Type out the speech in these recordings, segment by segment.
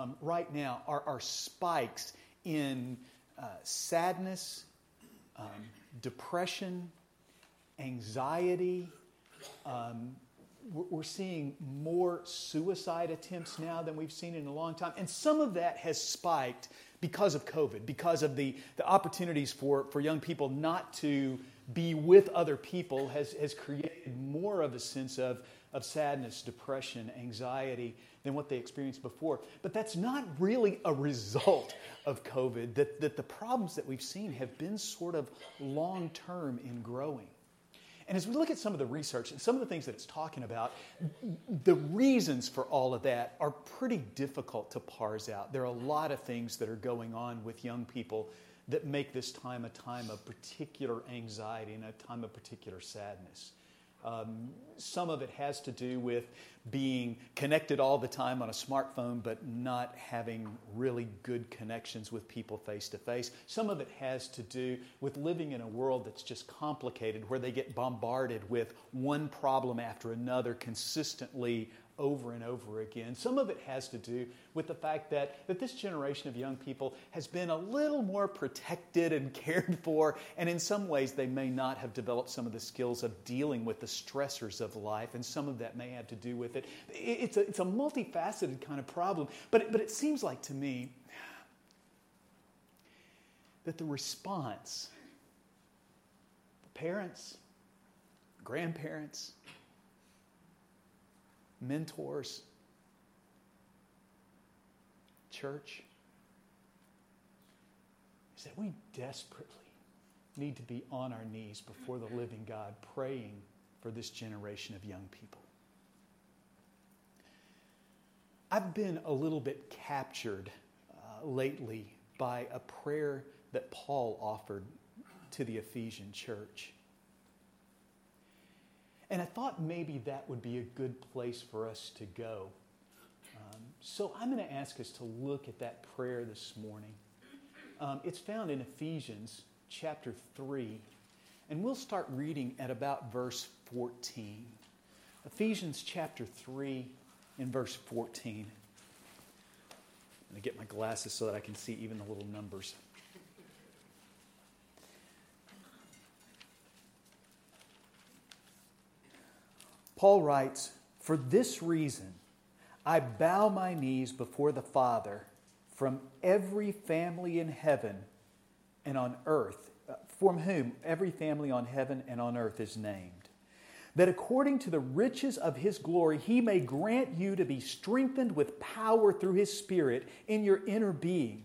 um, right now are, are spikes in uh, sadness, um, depression, anxiety. Um, we're seeing more suicide attempts now than we've seen in a long time. And some of that has spiked because of COVID, because of the, the opportunities for, for young people not to be with other people has, has created more of a sense of, of sadness, depression, anxiety than what they experienced before. But that's not really a result of COVID, that, that the problems that we've seen have been sort of long term in growing. And as we look at some of the research and some of the things that it's talking about, the reasons for all of that are pretty difficult to parse out. There are a lot of things that are going on with young people that make this time a time of particular anxiety and a time of particular sadness. Um, some of it has to do with being connected all the time on a smartphone, but not having really good connections with people face to face. Some of it has to do with living in a world that's just complicated, where they get bombarded with one problem after another consistently over and over again. Some of it has to do with the fact that, that this generation of young people has been a little more protected and cared for, and in some ways they may not have developed some of the skills of dealing with the stressors of life, and some of that may have to do with it. It's a, it's a multifaceted kind of problem, but, but it seems like to me that the response, the parents, grandparents, mentors, church, is that we desperately need to be on our knees before the living God praying for this generation of young people. I've been a little bit captured uh, lately by a prayer that Paul offered to the Ephesian church. And I thought maybe that would be a good place for us to go. Um, so I'm going to ask us to look at that prayer this morning. Um, it's found in Ephesians chapter 3, and we'll start reading at about verse 14. Ephesians chapter 3 in verse 14. I'm going to get my glasses so that I can see even the little numbers. Paul writes, For this reason, I bow my knees before the Father from every family in heaven and on earth, uh, from whom every family on heaven and on earth is named, that according to the riches of his glory, he may grant you to be strengthened with power through his Spirit in your inner being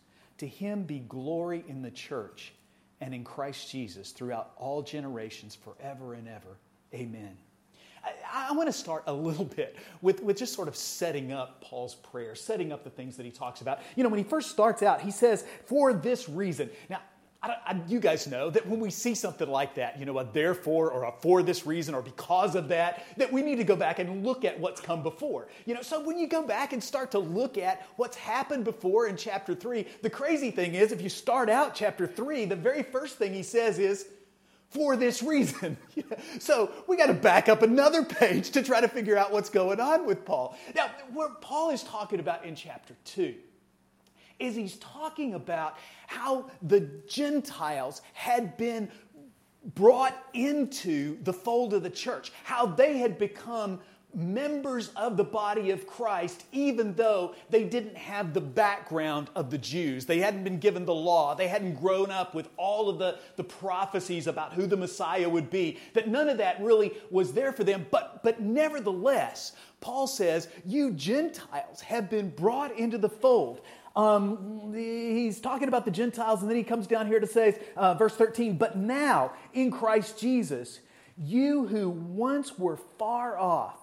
to him be glory in the church and in Christ Jesus throughout all generations, forever and ever. Amen. I, I, want to start a little bit with, with just sort of setting up Paul's prayer, setting up the things that he talks about. You know, when he first starts out, he says, For this reason. Now, I I, you guys know that when we see something like that, you know, a therefore or a for this reason or because of that, that we need to go back and look at what's come before. You know, so when you go back and start to look at what's happened before in chapter 3, the crazy thing is if you start out chapter 3, the very first thing he says is, for this reason. so we got to back up another page to try to figure out what's going on with Paul. Now, what Paul is talking about in chapter 2 is he's talking about how the Gentiles had been brought into the fold of the church, how they had become members of the body of Christ, even though they didn't have the background of the Jews. They hadn't been given the law. They hadn't grown up with all of the, the prophecies about who the Messiah would be. That none of that really was there for them. But, but nevertheless, Paul says, You Gentiles have been brought into the fold. Um, he's talking about the Gentiles, and then he comes down here to say, uh, verse 13, but now in Christ Jesus, you who once were far off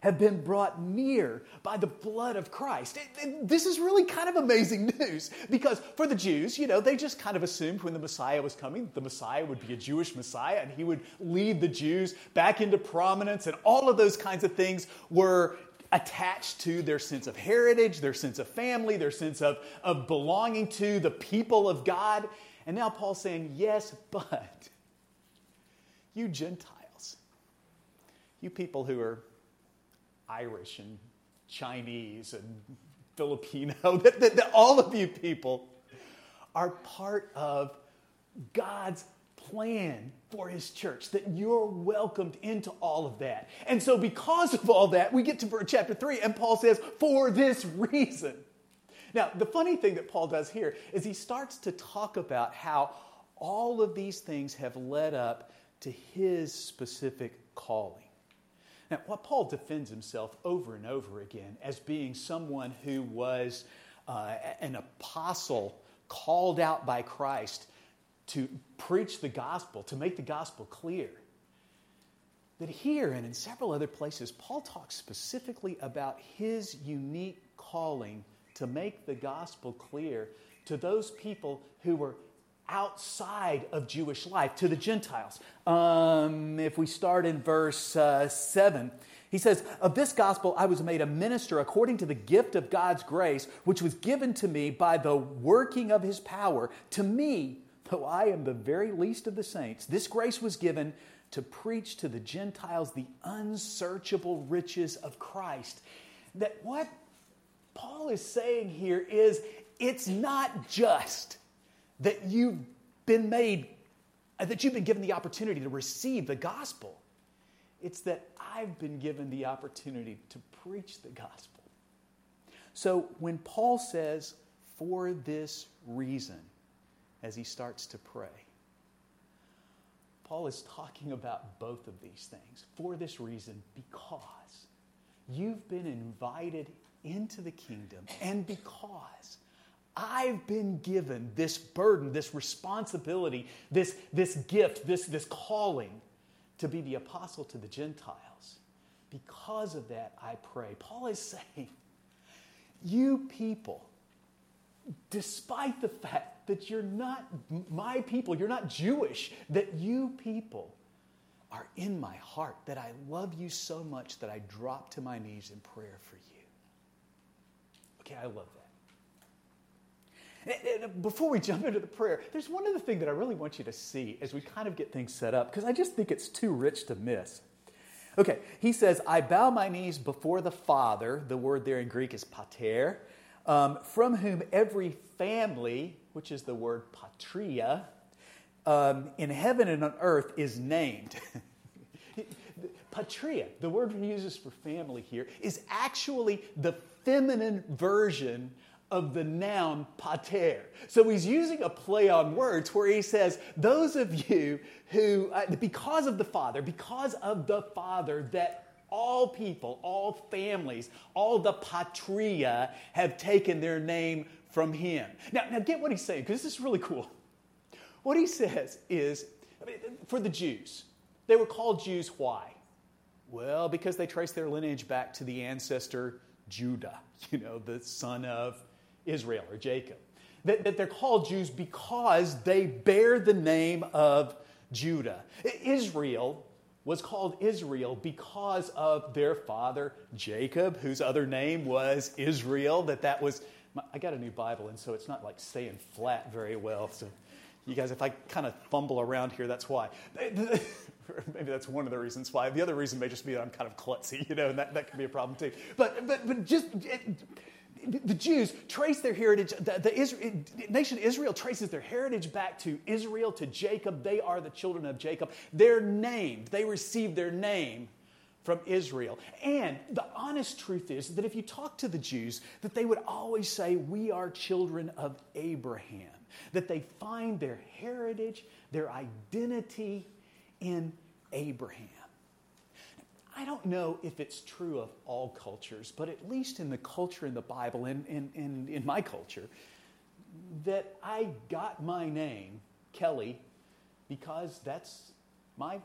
have been brought near by the blood of Christ. It, it, this is really kind of amazing news because for the Jews, you know, they just kind of assumed when the Messiah was coming, the Messiah would be a Jewish Messiah and he would lead the Jews back into prominence, and all of those kinds of things were attached to their sense of heritage, their sense of family, their sense of, of belonging to the people of God. And now Paul's saying, yes, but you Gentiles, you people who are Irish and Chinese and Filipino, that, that, that all of you people are part of God's plan for his church, that you're welcomed into all of that. And so, because of all that, we get to chapter 3, and Paul says, For this reason. Now, the funny thing that Paul does here is he starts to talk about how all of these things have led up to his specific calling. Now, what Paul defends himself over and over again as being someone who was uh, an apostle called out by Christ to preach the gospel, to make the gospel clear. That here and in several other places, Paul talks specifically about his unique calling to make the gospel clear to those people who were outside of Jewish life, to the Gentiles. Um, if we start in verse uh, 7, he says, Of this gospel I was made a minister according to the gift of God's grace, which was given to me by the working of his power. To me, though I am the very least of the saints, this grace was given to preach to the Gentiles the unsearchable riches of Christ. That what Paul is saying here is it's not just that you've been made, uh, that you've been given the opportunity to receive the gospel. It's that I've been given the opportunity to preach the gospel. So when Paul says, for this reason, as he starts to pray, Paul is talking about both of these things. For this reason, because you've been invited into the kingdom, and because I've been given this burden, this responsibility, this, this gift, this, this calling to be the apostle to the Gentiles. Because of that, I pray. Paul is saying, You people, despite the fact that you're not my people, you're not Jewish, that you people are in my heart, that I love you so much that I drop to my knees in prayer for you. Okay, I love that. Before we jump into the prayer, there's one other thing that I really want you to see as we kind of get things set up, because I just think it's too rich to miss. Okay, he says, I bow my knees before the Father, the word there in Greek is pater, um, from whom every family, which is the word patria, um, in heaven and on earth is named. patria, the word he uses for family here, is actually the feminine version of the noun pater. So he's using a play on words where he says, Those of you who, uh, because of the Father, because of the Father, that all people, all families, all the patria have taken their name from him. Now, now get what he's saying, because this is really cool. What he says is, I mean, for the Jews, they were called Jews why? Well, because they trace their lineage back to the ancestor Judah, you know, the son of Israel or Jacob. That, that they're called Jews because they bear the name of Judah. Israel was called Israel because of their father Jacob, whose other name was Israel. That that was. I got a new Bible, and so it's not like staying flat very well. So, you guys, if I kind of fumble around here, that's why. Maybe that's one of the reasons why. The other reason may just be that I'm kind of klutzy, you know, and that, that could be a problem too. But but but just. It, the Jews trace their heritage, the, the Israel, nation Israel traces their heritage back to Israel, to Jacob. They are the children of Jacob. They're named, they received their name from Israel. And the honest truth is that if you talk to the Jews, that they would always say, We are children of Abraham. That they find their heritage, their identity in Abraham. I don't know if it's true of all cultures, but at least in the culture in the Bible, and in, in, in, my culture, that I got my name, Kelly, because that's my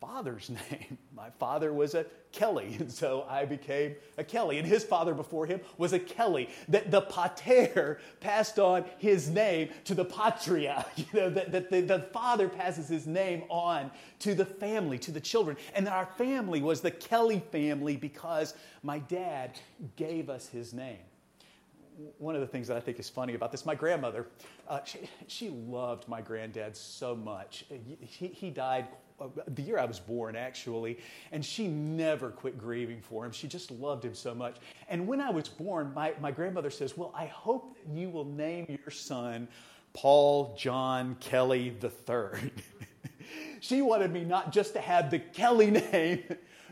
father's name. My father was a Kelly, and so I became a Kelly. And his father before him was a Kelly. That the pater passed on his name to the patria. You know, that, that the, the father passes his name on to the family, to the children. And our family was the Kelly family because my dad gave us his name one of the things that I think is funny about this, my grandmother, uh, she, she, loved my granddad so much. He, he died Uh, the year I was born, actually, and she never quit grieving for him. She just loved him so much. And when I was born, my, my grandmother says, Well, I hope that you will name your son Paul John Kelly III. she wanted me not just to have the Kelly name,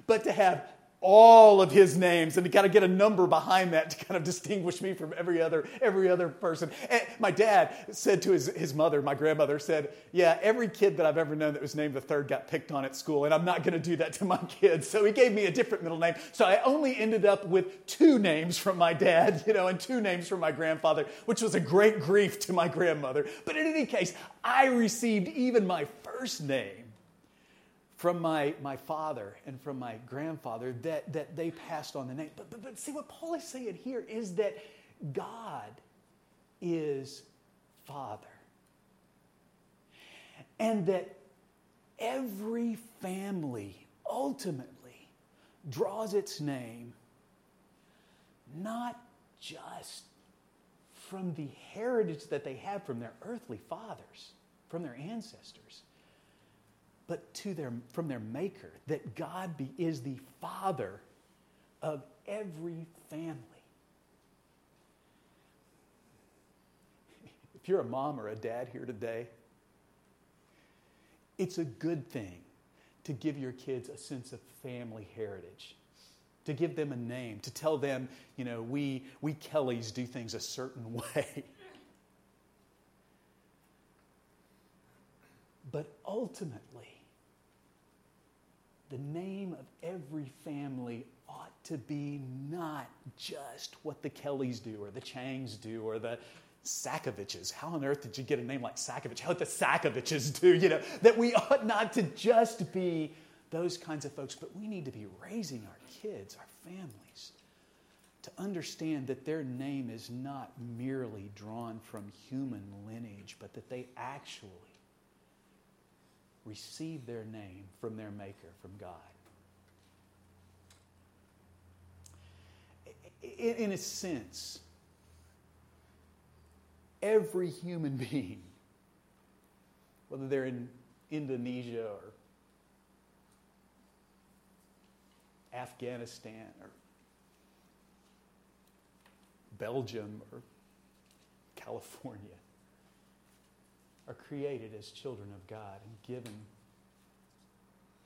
but to have all of his names and you kind of get a number behind that to kind of distinguish me from every other every other person. And my dad said to his, his mother my grandmother said yeah every kid that i've ever known that was named the third got picked on at school and i'm not going to do that to my kids. So he gave me a different middle name. So i only ended up with two names from my dad you know and two names from my grandfather which was a great grief to my grandmother. But in any case i received even my first name from my, my father and from my grandfather that, that they passed on the name. But, but, but see, what Paul is saying here is that God is Father. And that every family ultimately draws its name not just from the heritage that they have from their earthly fathers, from their ancestors, but to their, from their maker, that God be, is the father of every family. If you're a mom or a dad here today, it's a good thing to give your kids a sense of family heritage, to give them a name, to tell them, you know, we, we Kellys do things a certain way. but ultimately, the name of every family ought to be not just what the Kellys do or the Changs do or the Sakoviches. How on earth did you get a name like Sakovich? How did the Sakoviches do? You know, that we ought not to just be those kinds of folks, but we need to be raising our kids, our families, to understand that their name is not merely drawn from human lineage, but that they actually receive their name from their Maker, from God. In a sense, every human being, whether they're in Indonesia or Afghanistan or Belgium or California, are created as children of God and given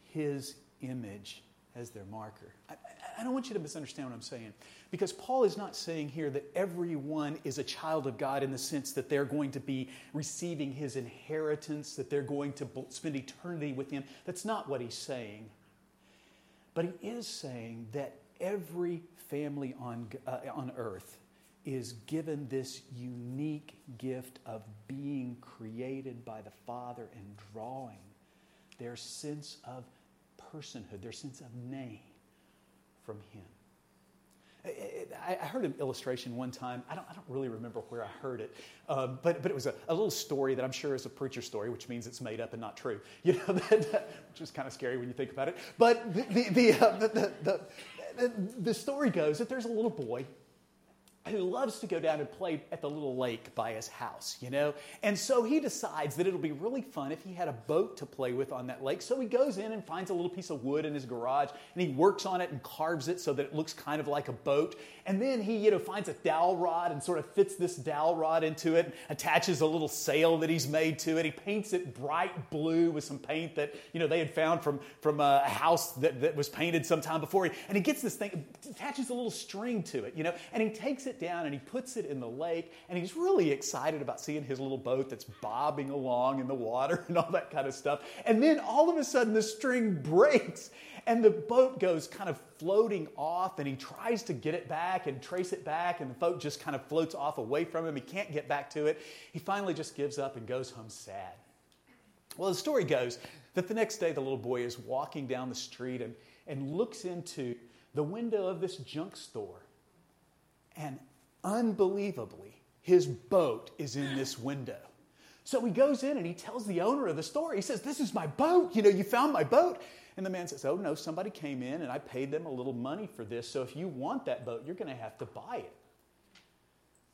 His image as their marker. I, I, don't want you to misunderstand what I'm saying because Paul is not saying here that everyone is a child of God in the sense that they're going to be receiving His inheritance, that they're going to spend eternity with Him. That's not what he's saying. But he is saying that every family on, uh, on earth is given this unique gift of being created by the Father and drawing their sense of personhood, their sense of name from Him. I heard an illustration one time. I don't, I don't really remember where I heard it, um, but, but it was a, a, little story that I'm sure is a preacher story, which means it's made up and not true. You know, which is kind of scary when you think about it. But the, the, the, uh, the, the, the, the story goes that there's a little boy who loves to go down and play at the little lake by his house, you know? And so he decides that it'll be really fun if he had a boat to play with on that lake. So he goes in and finds a little piece of wood in his garage and he works on it and carves it so that it looks kind of like a boat. And then he, you know, finds a dowel rod and sort of fits this dowel rod into it, attaches a little sail that he's made to it. He paints it bright blue with some paint that, you know, they had found from, from uh, a house that, that was painted sometime before. And he gets this thing, attaches a little string to it, you know, and he takes it it down and he puts it in the lake and he's really excited about seeing his little boat that's bobbing along in the water and all that kind of stuff. And then all of a sudden the string breaks and the boat goes kind of floating off and he tries to get it back and trace it back and the boat just kind of floats off away from him. He can't get back to it. He finally just gives up and goes home sad. Well, the story goes that the next day the little boy is walking down the street and, and looks into the window of this junk store. And unbelievably, his boat is in this window. So he goes in and he tells the owner of the store, he says, This is my boat. You know, you found my boat. And the man says, Oh, no, somebody came in and I paid them a little money for this. So if you want that boat, you're going to have to buy it.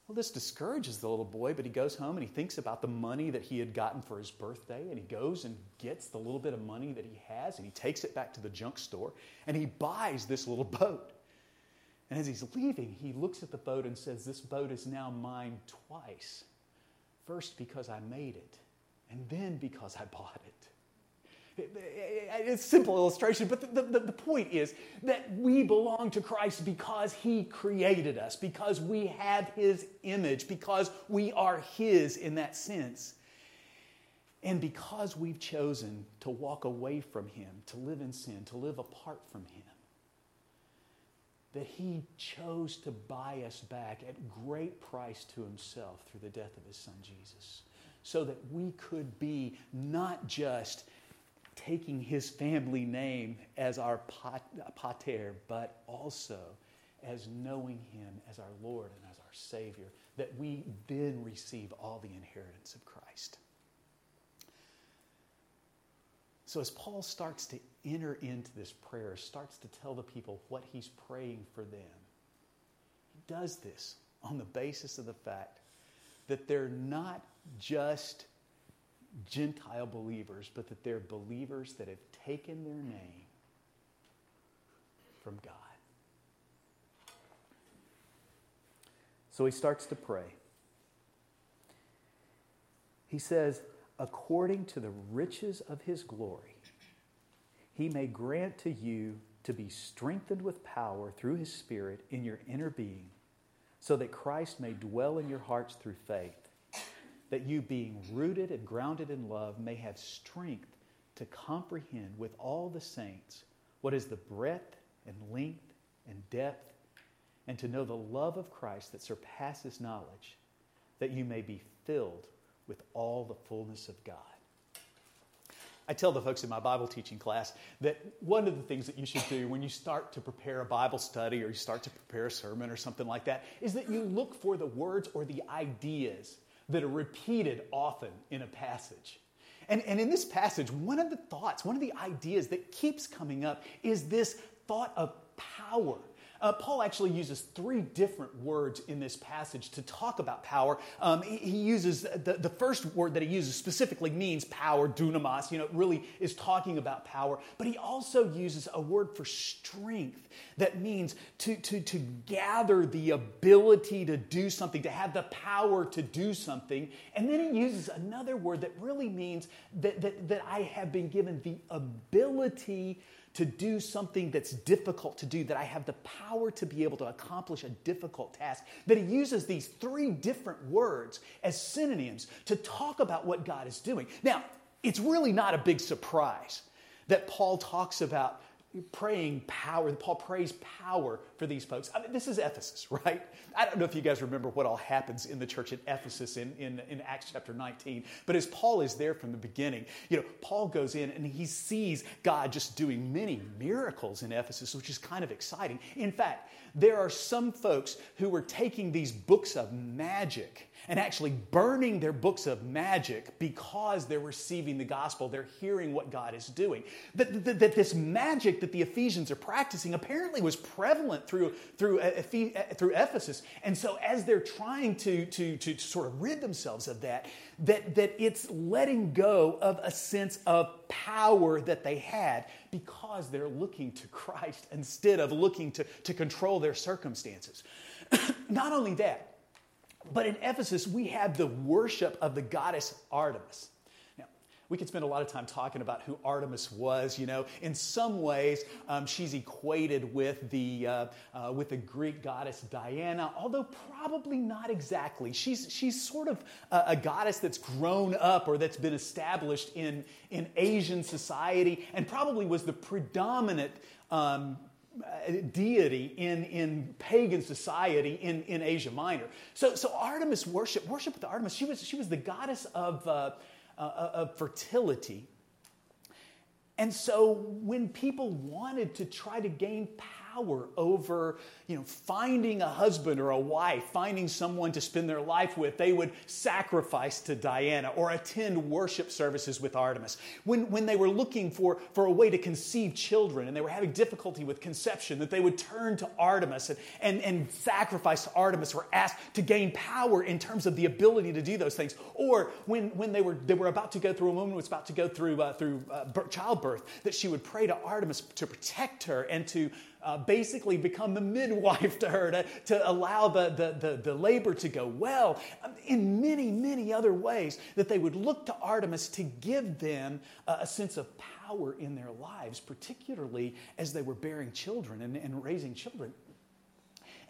Well, this discourages the little boy, but he goes home and he thinks about the money that he had gotten for his birthday, and he goes and gets the little bit of money that he has, and he takes it back to the junk store, and he buys this little boat. And as he's leaving, he looks at the boat and says, This boat is now mine twice. First, because I made it, and then because I bought it. It's a simple illustration, but the, the, the, point is that we belong to Christ because He created us, because we have His image, because we are His in that sense. And because we've chosen to walk away from Him, to live in sin, to live apart from Him, that He chose to buy us back at great price to Himself through the death of His Son Jesus, so that we could be not just taking his family name as our pater, but also as knowing him as our Lord and as our Savior, that we then receive all the inheritance of Christ. So, as Paul starts to enter into this prayer, starts to tell the people what he's praying for them, he does this on the basis of the fact that they're not just Gentile believers, but that they're believers that have taken their name from God. So he starts to pray. He says, according to the riches of his glory, he may grant to you to be strengthened with power through his Spirit in your inner being, so that Christ may dwell in your hearts through faith that you, being rooted and grounded in love, may have strength to comprehend with all the saints what is the breadth and length and depth, and to know the love of Christ that surpasses knowledge, that you may be filled with all the fullness of God. I tell the folks in my Bible teaching class that one of the things that you should do when you start to prepare a Bible study or you start to prepare a sermon or something like that is that you look for the words or the ideas that are repeated often in a passage. And, and in this passage, one of the thoughts, one of the ideas that keeps coming up is this thought of power. Uh, Paul actually uses three different words in this passage to talk about power. Um, he, he, uses the, the first word that he uses specifically means power, dunamis, you know, it really is talking about power. But he also uses a word for strength that means to, to, to gather the ability to do something, to have the power to do something. And then he uses another word that really means that, that, that I have been given the ability to do something that's difficult to do, that I have the power to be able to accomplish a difficult task. That he uses these three different words as synonyms to talk about what God is doing. Now, it's really not a big surprise that Paul talks about praying power. Paul prays power for these folks. I mean, this is Ephesus, right? I don't know if you guys remember what all happens in the church at Ephesus in, in, in Acts chapter 19, but as Paul is there from the beginning, you know, Paul goes in and he sees God just doing many miracles in Ephesus, which is kind of exciting. In fact, there are some folks who were taking these books of magic and actually burning their books of magic because they're receiving the gospel. They're hearing what God is doing. That, that, that this magic that the Ephesians are practicing apparently was prevalent through, through, uh, uh, through Ephesus. And so, as they're trying to, to, to sort of rid themselves of that, that, that it's letting go of a sense of power that they had because they're looking to Christ instead of looking to, to control their circumstances. Not only that, but in Ephesus, we have the worship of the goddess Artemis. Now, we could spend a lot of time talking about who Artemis was. You know, in some ways, um, she's equated with the uh, uh, with the Greek goddess Diana, although probably not exactly. She's she's sort of a, a, goddess that's grown up or that's been established in in Asian society, and probably was the predominant um, deity in, in pagan society in, in Asia Minor. So, so Artemis worship, worship with Artemis, she was, she was the goddess of, uh, uh, of fertility. and so when people wanted to try to gain power over, you know, finding a husband or a wife, finding someone to spend their life with, they would sacrifice to Diana or attend worship services with Artemis. When, when they were looking for, for a way to conceive children and they were having difficulty with conception, that they would turn to Artemis and, and, and sacrifice to Artemis or ask to gain power in terms of the ability to do those things. Or when, when they, were, they were about to go through, a woman was about to go through, uh, through uh, childbirth, that she would pray to Artemis to protect her and to uh, basically become the midwife to her to, to allow the, the, the, the labor to go well, um, in many, many other ways, that they would look to Artemis to give them uh, a sense of power in their lives, particularly as they were bearing children and, and raising children.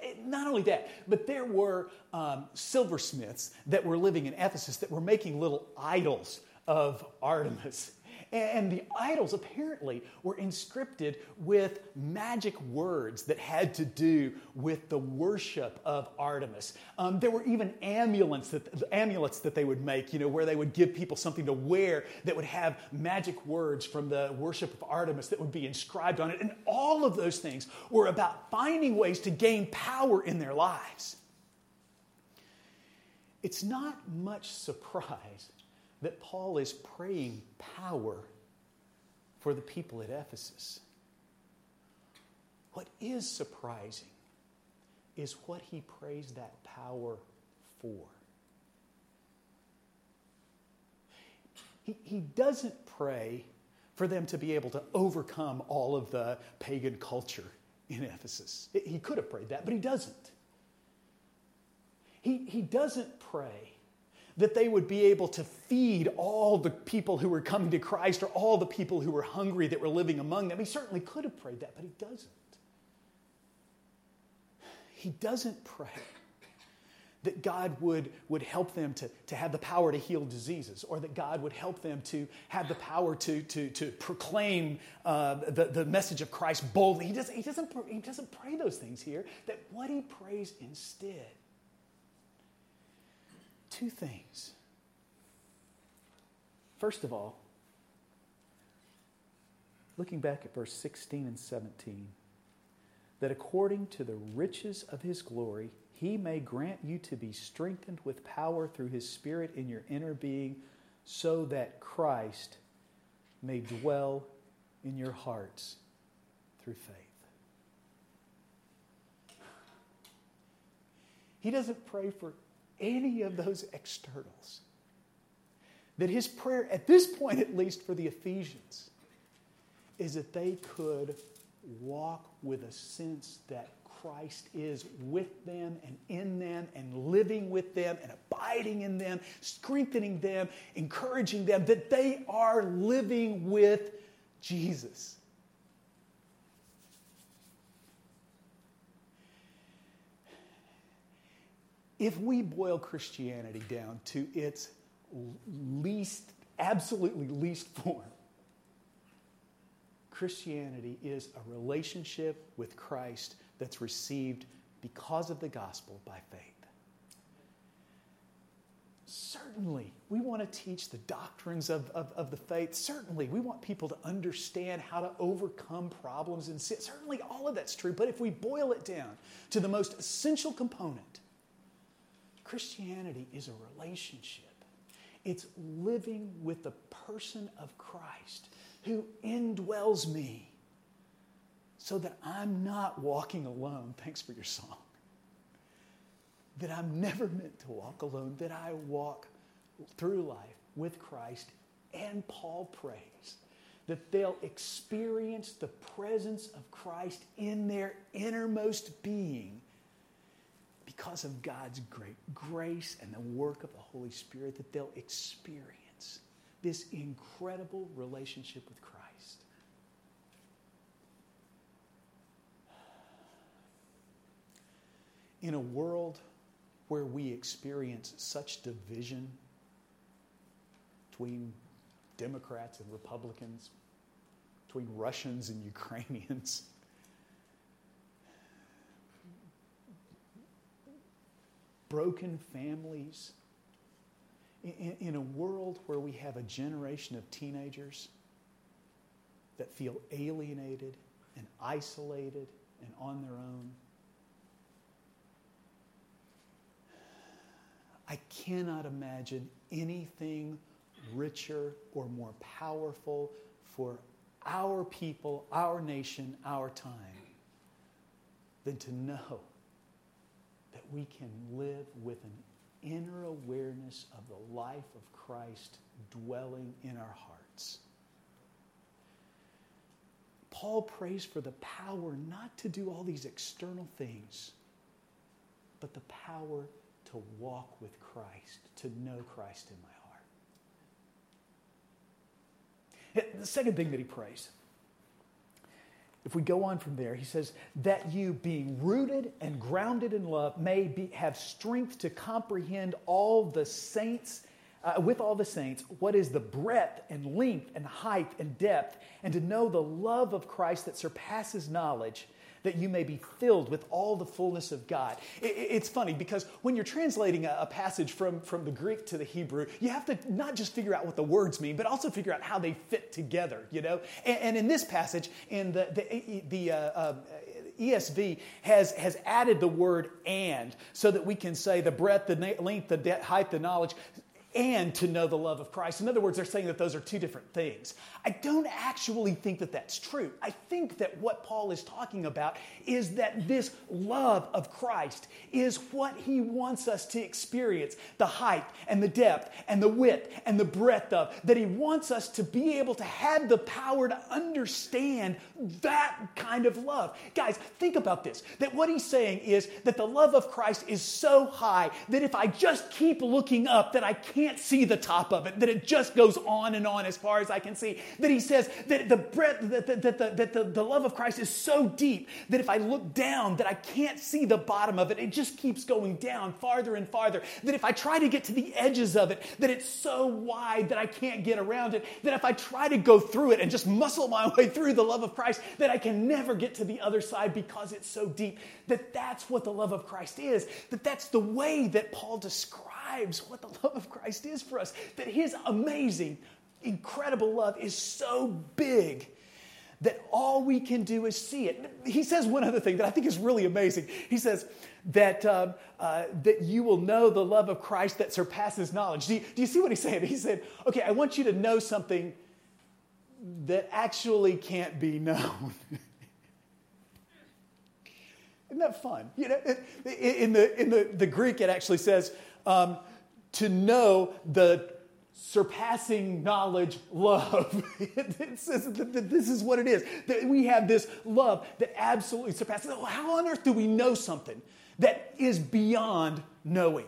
Eh, not only that, but there were um, silversmiths that were living in Ephesus that were making little idols of Artemis. And the idols apparently were inscripted with magic words that had to do with the worship of Artemis. Um, there were even amulets that, amulets that they would make, you know, where they would give people something to wear that would have magic words from the worship of Artemis that would be inscribed on it. And all of those things were about finding ways to gain power in their lives. It's not much surprise that Paul is praying power for the people at Ephesus. What is surprising is what he prays that power for. He, he doesn't pray for them to be able to overcome all of the pagan culture in Ephesus. He could have prayed that, but he doesn't. He, he doesn't pray that they would be able to feed all the people who were coming to Christ or all the people who were hungry that were living among them. He certainly could have prayed that, but he doesn't. He doesn't pray that God would, would help them to, to have the power to heal diseases, or that God would help them to have the power to, to, to proclaim uh, the, the message of Christ boldly. He doesn't, he, doesn't, he doesn't pray those things here. That what he prays instead two things. First of all, looking back at verse 16 and 17, that according to the riches of his glory, he may grant you to be strengthened with power through his Spirit in your inner being, so that Christ may dwell in your hearts through faith. He doesn't pray for any of those externals. That his prayer, at this point at least for the Ephesians, is that they could walk with a sense that Christ is with them and in them and living with them and abiding in them, strengthening them, encouraging them, that they are living with Jesus. If we boil Christianity down to its least, absolutely least form, Christianity is a relationship with Christ that's received because of the gospel by faith. Certainly, we want to teach the doctrines of, of, of, the faith. Certainly, we want people to understand how to overcome problems and sin. Certainly, all of that's true. But if we boil it down to the most essential component, Christianity is a relationship. It's living with the person of Christ who indwells me so that I'm not walking alone. Thanks for your song. That I'm never meant to walk alone, that I walk through life with Christ. And Paul prays that they'll experience the presence of Christ in their innermost being because of God's great grace and the work of the Holy Spirit, that they'll experience this incredible relationship with Christ. In a world where we experience such division between Democrats and Republicans, between Russians and Ukrainians, broken families, in, in, a world where we have a generation of teenagers that feel alienated and isolated and on their own. I cannot imagine anything richer or more powerful for our people, our nation, our time than to know that we can live with an inner awareness of the life of Christ dwelling in our hearts. Paul prays for the power not to do all these external things, but the power to walk with Christ, to know Christ in my heart. The second thing that he prays, if we go on from there, he says, that you, being rooted and grounded in love, may be, have strength to comprehend all the saints uh, with all the saints, what is the breadth and length and height and depth, and to know the love of Christ that surpasses knowledge, that you may be filled with all the fullness of God. It's funny because when you're translating a, passage from, from the Greek to the Hebrew, you have to not just figure out what the words mean, but also figure out how they fit together, you know? And, in this passage, in the, the, the uh, uh, ESV has, has added the word and so that we can say the breadth, the length, the height, the knowledge and to know the love of Christ. In other words, they're saying that those are two different things. I don't actually think that that's true. I think that what Paul is talking about is that this love of Christ is what he wants us to experience the height and the depth and the width and the breadth of, that he wants us to be able to have the power to understand that kind of love. Guys, think about this that what he's saying is that the love of Christ is so high that if I just keep looking up, that I can't see the top of it, that it just goes on and on as far as I can see that he says that the breadth, that, that, that, the, that the, the love of Christ is so deep that if I look down, that I can't see the bottom of it. It just keeps going down farther and farther. That if I try to get to the edges of it, that it's so wide that I can't get around it. That if I try to go through it and just muscle my way through the love of Christ, that I can never get to the other side because it's so deep. That that's what the love of Christ is. That that's the way that Paul describes what the love of Christ is for us. That his amazing, incredible love is so big that all we can do is see it. He says one other thing that I think is really amazing. He says that, uh, uh, that you will know the love of Christ that surpasses knowledge. Do you, do you see what he's saying? He said, okay, I want you to know something that actually can't be known. Isn't that fun? You know, in the, in the, the Greek, it actually says um, to know the surpassing knowledge love. says that this is what it is. That we have this love that absolutely surpasses. Oh, how on earth do we know something that is beyond knowing?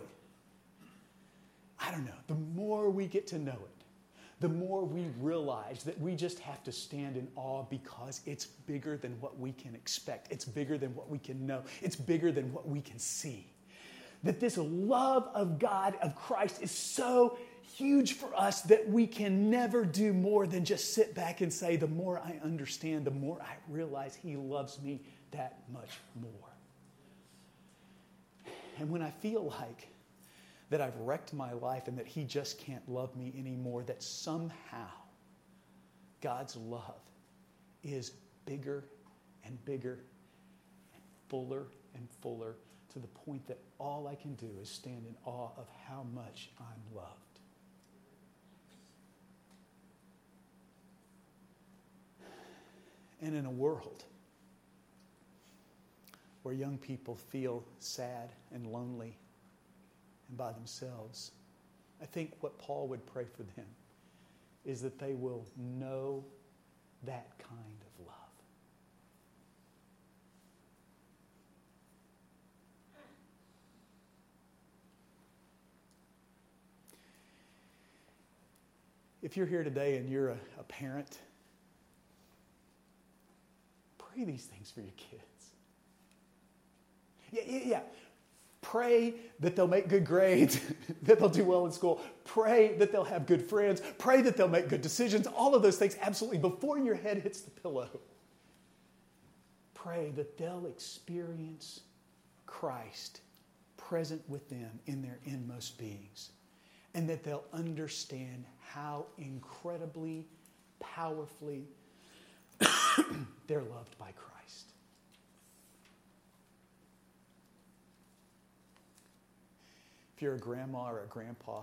I don't know. The more we get to know it, the more we realize that we just have to stand in awe because it's bigger than what we can expect. It's bigger than what we can know. It's bigger than what we can see. That this love of God, of Christ, is so huge for us that we can never do more than just sit back and say, the more I understand, the more I realize He loves me that much more. And when I feel like that I've wrecked my life and that He just can't love me anymore, that somehow God's love is bigger and bigger fuller and fuller to the point that all I can do is stand in awe of how much I'm loved. And in a world where young people feel sad and lonely and by themselves, I think what Paul would pray for them is that they will know that kind of love. If you're here today and you're a, a parent, pray these things for your kids. Yeah, yeah, yeah. Pray that they'll make good grades, that they'll do well in school. Pray that they'll have good friends. Pray that they'll make good decisions. All of those things, absolutely, before your head hits the pillow. Pray that they'll experience Christ present with them in their inmost beings and that they'll understand how incredibly, powerfully, they're loved by Christ. If you're a grandma or a grandpa,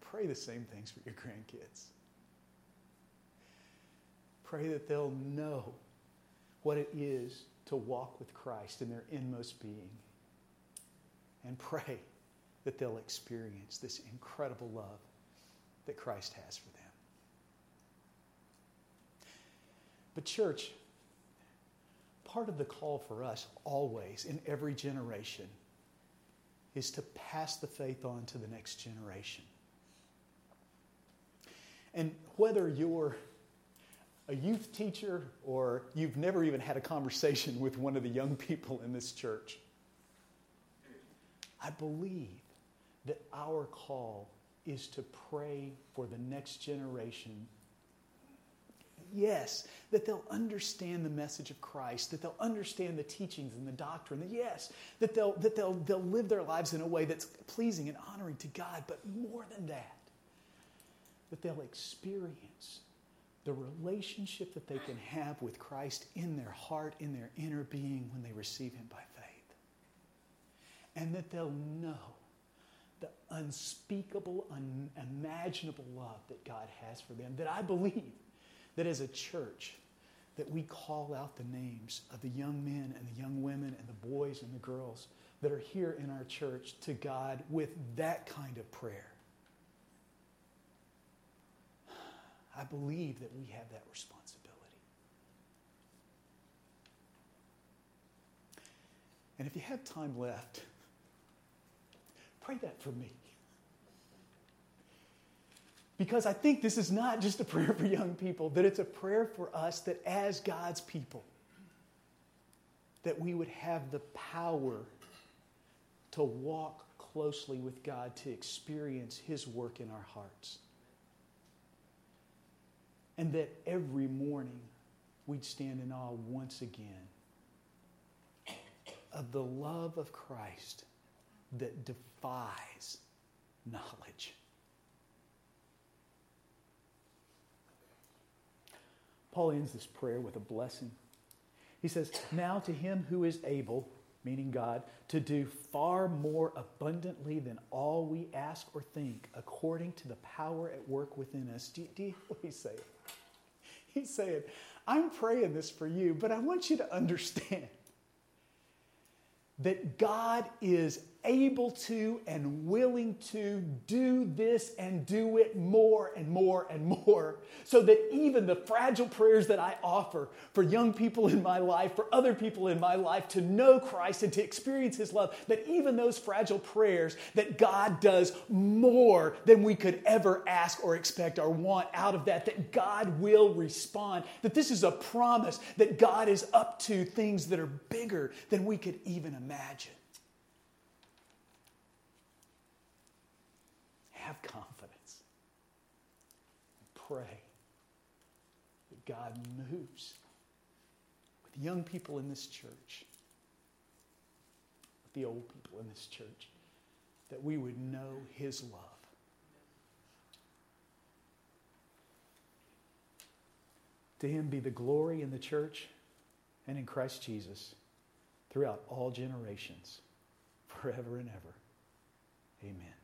pray the same things for your grandkids. Pray that they'll know what it is to walk with Christ in their inmost being. And pray that they'll experience this incredible love that Christ has for them. But, church, part of the call for us always in every generation is to pass the faith on to the next generation. And whether you're a youth teacher or you've never even had a conversation with one of the young people in this church, I believe that our call is to pray for the next generation. Yes, that they'll understand the message of Christ, that they'll understand the teachings and the doctrine, that yes, that they'll, that they'll, they'll live their lives in a way that's pleasing and honoring to God, but more than that, that they'll experience the relationship that they can have with Christ in their heart, in their inner being when they receive Him by faith. And that they'll know unspeakable, unimaginable love that God has for them. That I believe that as a church, that we call out the names of the young men and the young women and the boys and the girls that are here in our church to God with that kind of prayer. I believe that we have that responsibility. And if you have time left, pray that for me. Because I think this is not just a prayer for young people, that it's a prayer for us that as God's people, that we would have the power to walk closely with God, to experience His work in our hearts. And that every morning we'd stand in awe once again of the love of Christ that defies knowledge. Paul ends this prayer with a blessing. He says, Now to him who is able, meaning God, to do far more abundantly than all we ask or think, according to the power at work within us. Do, do you what he's saying? He's saying, I'm praying this for you, but I want you to understand that God is able to and willing to do this and do it more and more and more. So that even the fragile prayers that I offer for young people in my life, for other people in my life to know Christ and to experience His love, that even those fragile prayers, that God does more than we could ever ask or expect or want out of that, that God will respond. That this is a promise that God is up to things that are bigger than we could even imagine. Have confidence. Pray that God moves with young people in this church, with the old people in this church, that we would know His love. To Him be the glory in the church and in Christ Jesus throughout all generations, forever and ever. Amen.